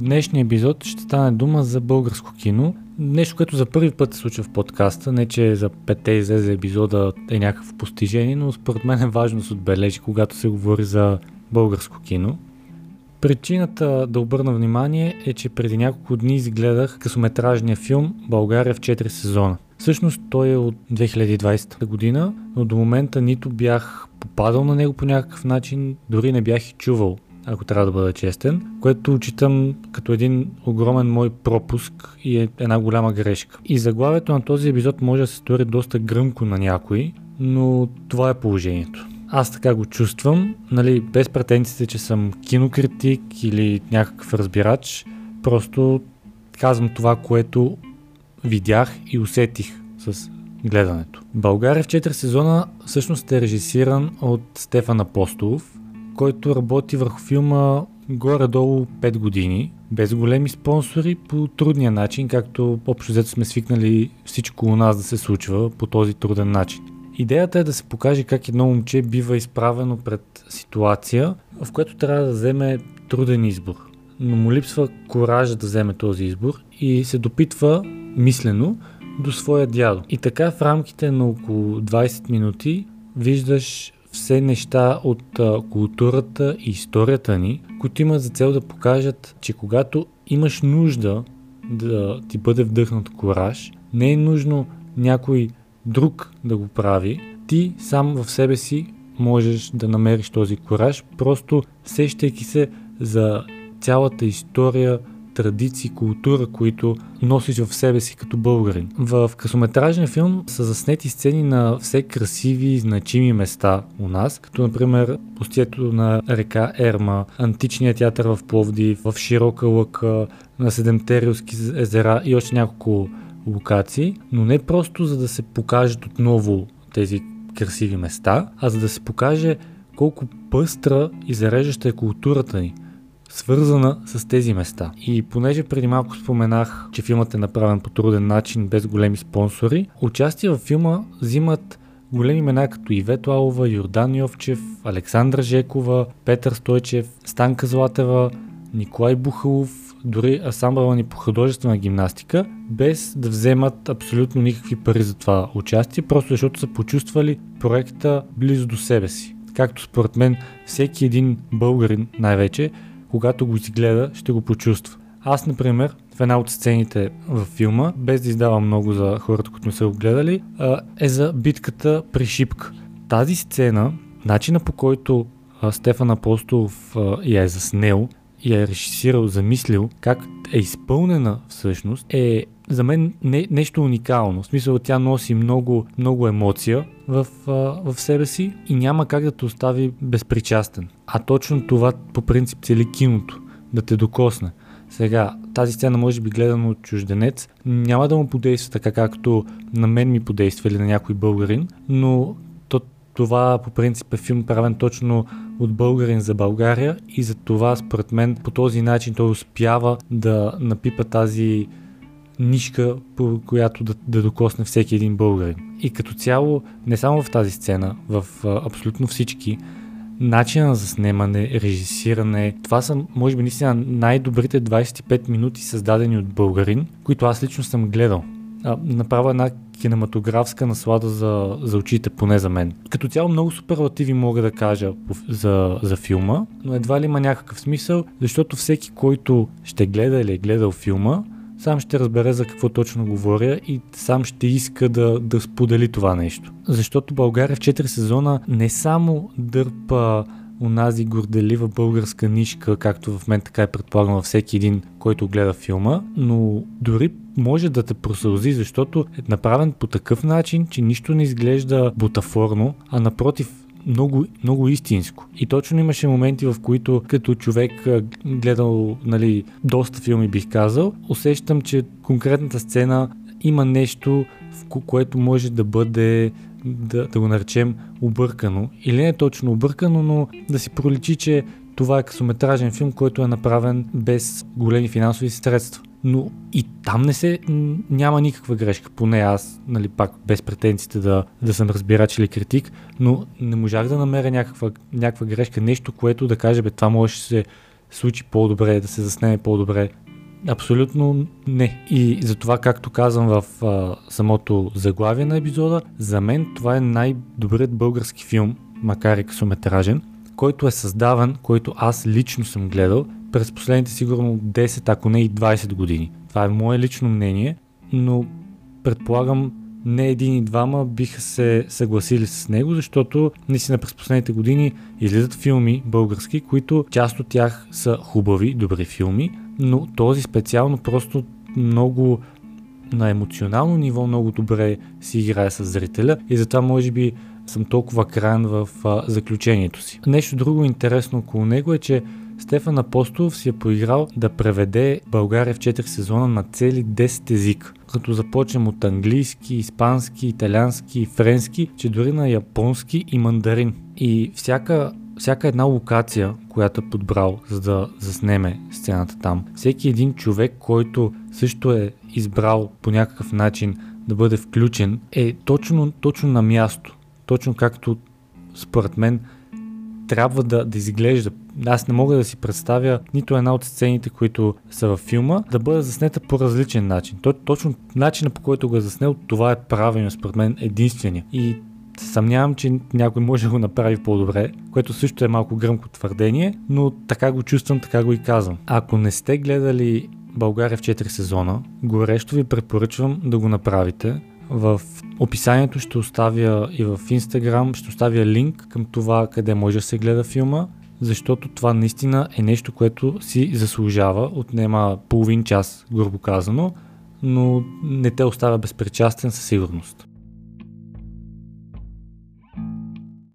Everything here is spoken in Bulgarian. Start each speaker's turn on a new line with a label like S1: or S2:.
S1: Днешния епизод ще стане дума за българско кино. Нещо, което за първи път се случва в подкаста. Не, че за пете излезе епизода е някакво постижение, но според мен е важно да се отбележи, когато се говори за българско кино. Причината да обърна внимание е, че преди няколко дни изгледах късометражния филм България в 4 сезона. Всъщност той е от 2020 година, но до момента нито бях попадал на него по някакъв начин, дори не бях и чувал ако трябва да бъда честен, което учитам като един огромен мой пропуск и е една голяма грешка. И заглавието на този епизод може да се стори доста гръмко на някой, но това е положението. Аз така го чувствам, нали, без претенциите, че съм кинокритик или някакъв разбирач, просто казвам това, което видях и усетих с гледането. България в 4 сезона всъщност е режисиран от Стефан Апостолов, който работи върху филма горе-долу 5 години, без големи спонсори, по трудния начин, както общо взето сме свикнали всичко у нас да се случва по този труден начин. Идеята е да се покаже как едно момче бива изправено пред ситуация, в която трябва да вземе труден избор. Но му липсва коража да вземе този избор и се допитва мислено до своя дядо. И така в рамките на около 20 минути виждаш все неща от културата и историята ни, които имат за цел да покажат, че когато имаш нужда да ти бъде вдъхнат кораж, не е нужно някой друг да го прави, ти сам в себе си можеш да намериш този кораж, просто сещайки се за цялата история, традиции, култура, които носиш в себе си като българин. В късометражния филм са заснети сцени на все красиви и значими места у нас, като например пустието на река Ерма, античният театър в Пловдив, в Широка лъка, на Седемте Рилски езера и още няколко локации, но не просто за да се покажат отново тези красиви места, а за да се покаже колко пъстра и зареждаща е културата ни – свързана с тези места. И понеже преди малко споменах, че филмът е направен по труден начин, без големи спонсори, участие в филма взимат големи имена като Ивето Алова, Йордан Йовчев, Александра Жекова, Петър Стойчев, Станка Златева, Николай Бухалов, дори асамбъла ни по художествена гимнастика, без да вземат абсолютно никакви пари за това участие, просто защото са почувствали проекта близо до себе си. Както според мен всеки един българин най-вече когато го изгледа, ще го почувства. Аз, например, в една от сцените във филма, без да издавам много за хората, които не са го гледали, е за битката при Шипка. Тази сцена, начина по който Стефан Апостолов я е заснел я е режисирал, замислил, как е изпълнена всъщност, е за мен не, нещо уникално. В смисъл, тя носи много, много емоция в, в себе си и няма как да те остави безпричастен. А точно това по принцип цели киното, да те докосне. Сега, тази сцена може би гледана от чужденец, няма да му подейства така както на мен ми подейства или на някой българин, но то, това по принцип е филм правен точно от българин за България и за това според мен по този начин той успява да напипа тази нишка, по която да, да докосне всеки един българин. И като цяло, не само в тази сцена, в а, абсолютно всички, начина за снимане, режисиране, това са, може би, наистина най-добрите 25 минути създадени от българин, които аз лично съм гледал. А, направя една кинематографска наслада за, за очите, поне за мен. Като цяло много суперлативи мога да кажа за, за филма, но едва ли има някакъв смисъл, защото всеки, който ще гледа или е гледал филма, сам ще разбере за какво точно говоря и сам ще иска да, да сподели това нещо. Защото България в 4 сезона не само дърпа унази горделива българска нишка, както в мен така е предполагам във всеки един, който гледа филма, но дори може да те просълзи, защото е направен по такъв начин, че нищо не изглежда бутафорно, а напротив много, много истинско. И точно имаше моменти, в които като човек гледал нали, доста филми, бих казал, усещам, че конкретната сцена има нещо, в което може да бъде да, да го наречем объркано. Или не точно объркано, но да си проличи, че това е късометражен филм, който е направен без големи финансови средства но и там не се, няма никаква грешка, поне аз, нали, пак без претенциите да, да съм разбирач или критик, но не можах да намеря някаква, някаква грешка, нещо, което да каже, бе, това може да се случи по-добре, да се заснеме по-добре. Абсолютно не. И затова, както казвам в а, самото заглавие на епизода, за мен това е най-добрият български филм, макар и късометражен, който е създаван, който аз лично съм гледал през последните сигурно 10, ако не и 20 години. Това е мое лично мнение, но предполагам не един и двама биха се съгласили с него, защото наистина през последните години излизат филми български, които част от тях са хубави, добри филми, но този специално просто много на емоционално ниво много добре си играе с зрителя и затова може би съм толкова крайен в а, заключението си. Нещо друго интересно около него е, че Стефан Апостолов си е поиграл да преведе България в 4 сезона на цели 10 език. Като започнем от английски, испански, италиански, френски, че дори на японски и мандарин. И всяка всяка една локация, която е подбрал, за да заснеме сцената там, всеки един човек, който също е избрал по някакъв начин да бъде включен, е точно, точно на място. Точно както според мен трябва да, да изглежда. Аз не мога да си представя нито една от сцените, които са във филма, да бъде заснета по различен начин. То, точно начина по който го е заснел, това е правилно, според мен, единствения. И съмнявам, че някой може да го направи по-добре, което също е малко гръмко твърдение, но така го чувствам, така го и казвам. Ако не сте гледали България в 4 сезона, горещо ви препоръчвам да го направите. В описанието ще оставя и в Instagram, ще оставя линк към това къде може да се гледа филма, защото това наистина е нещо, което си заслужава, отнема половин час, грубо казано, но не те оставя безпричастен със сигурност.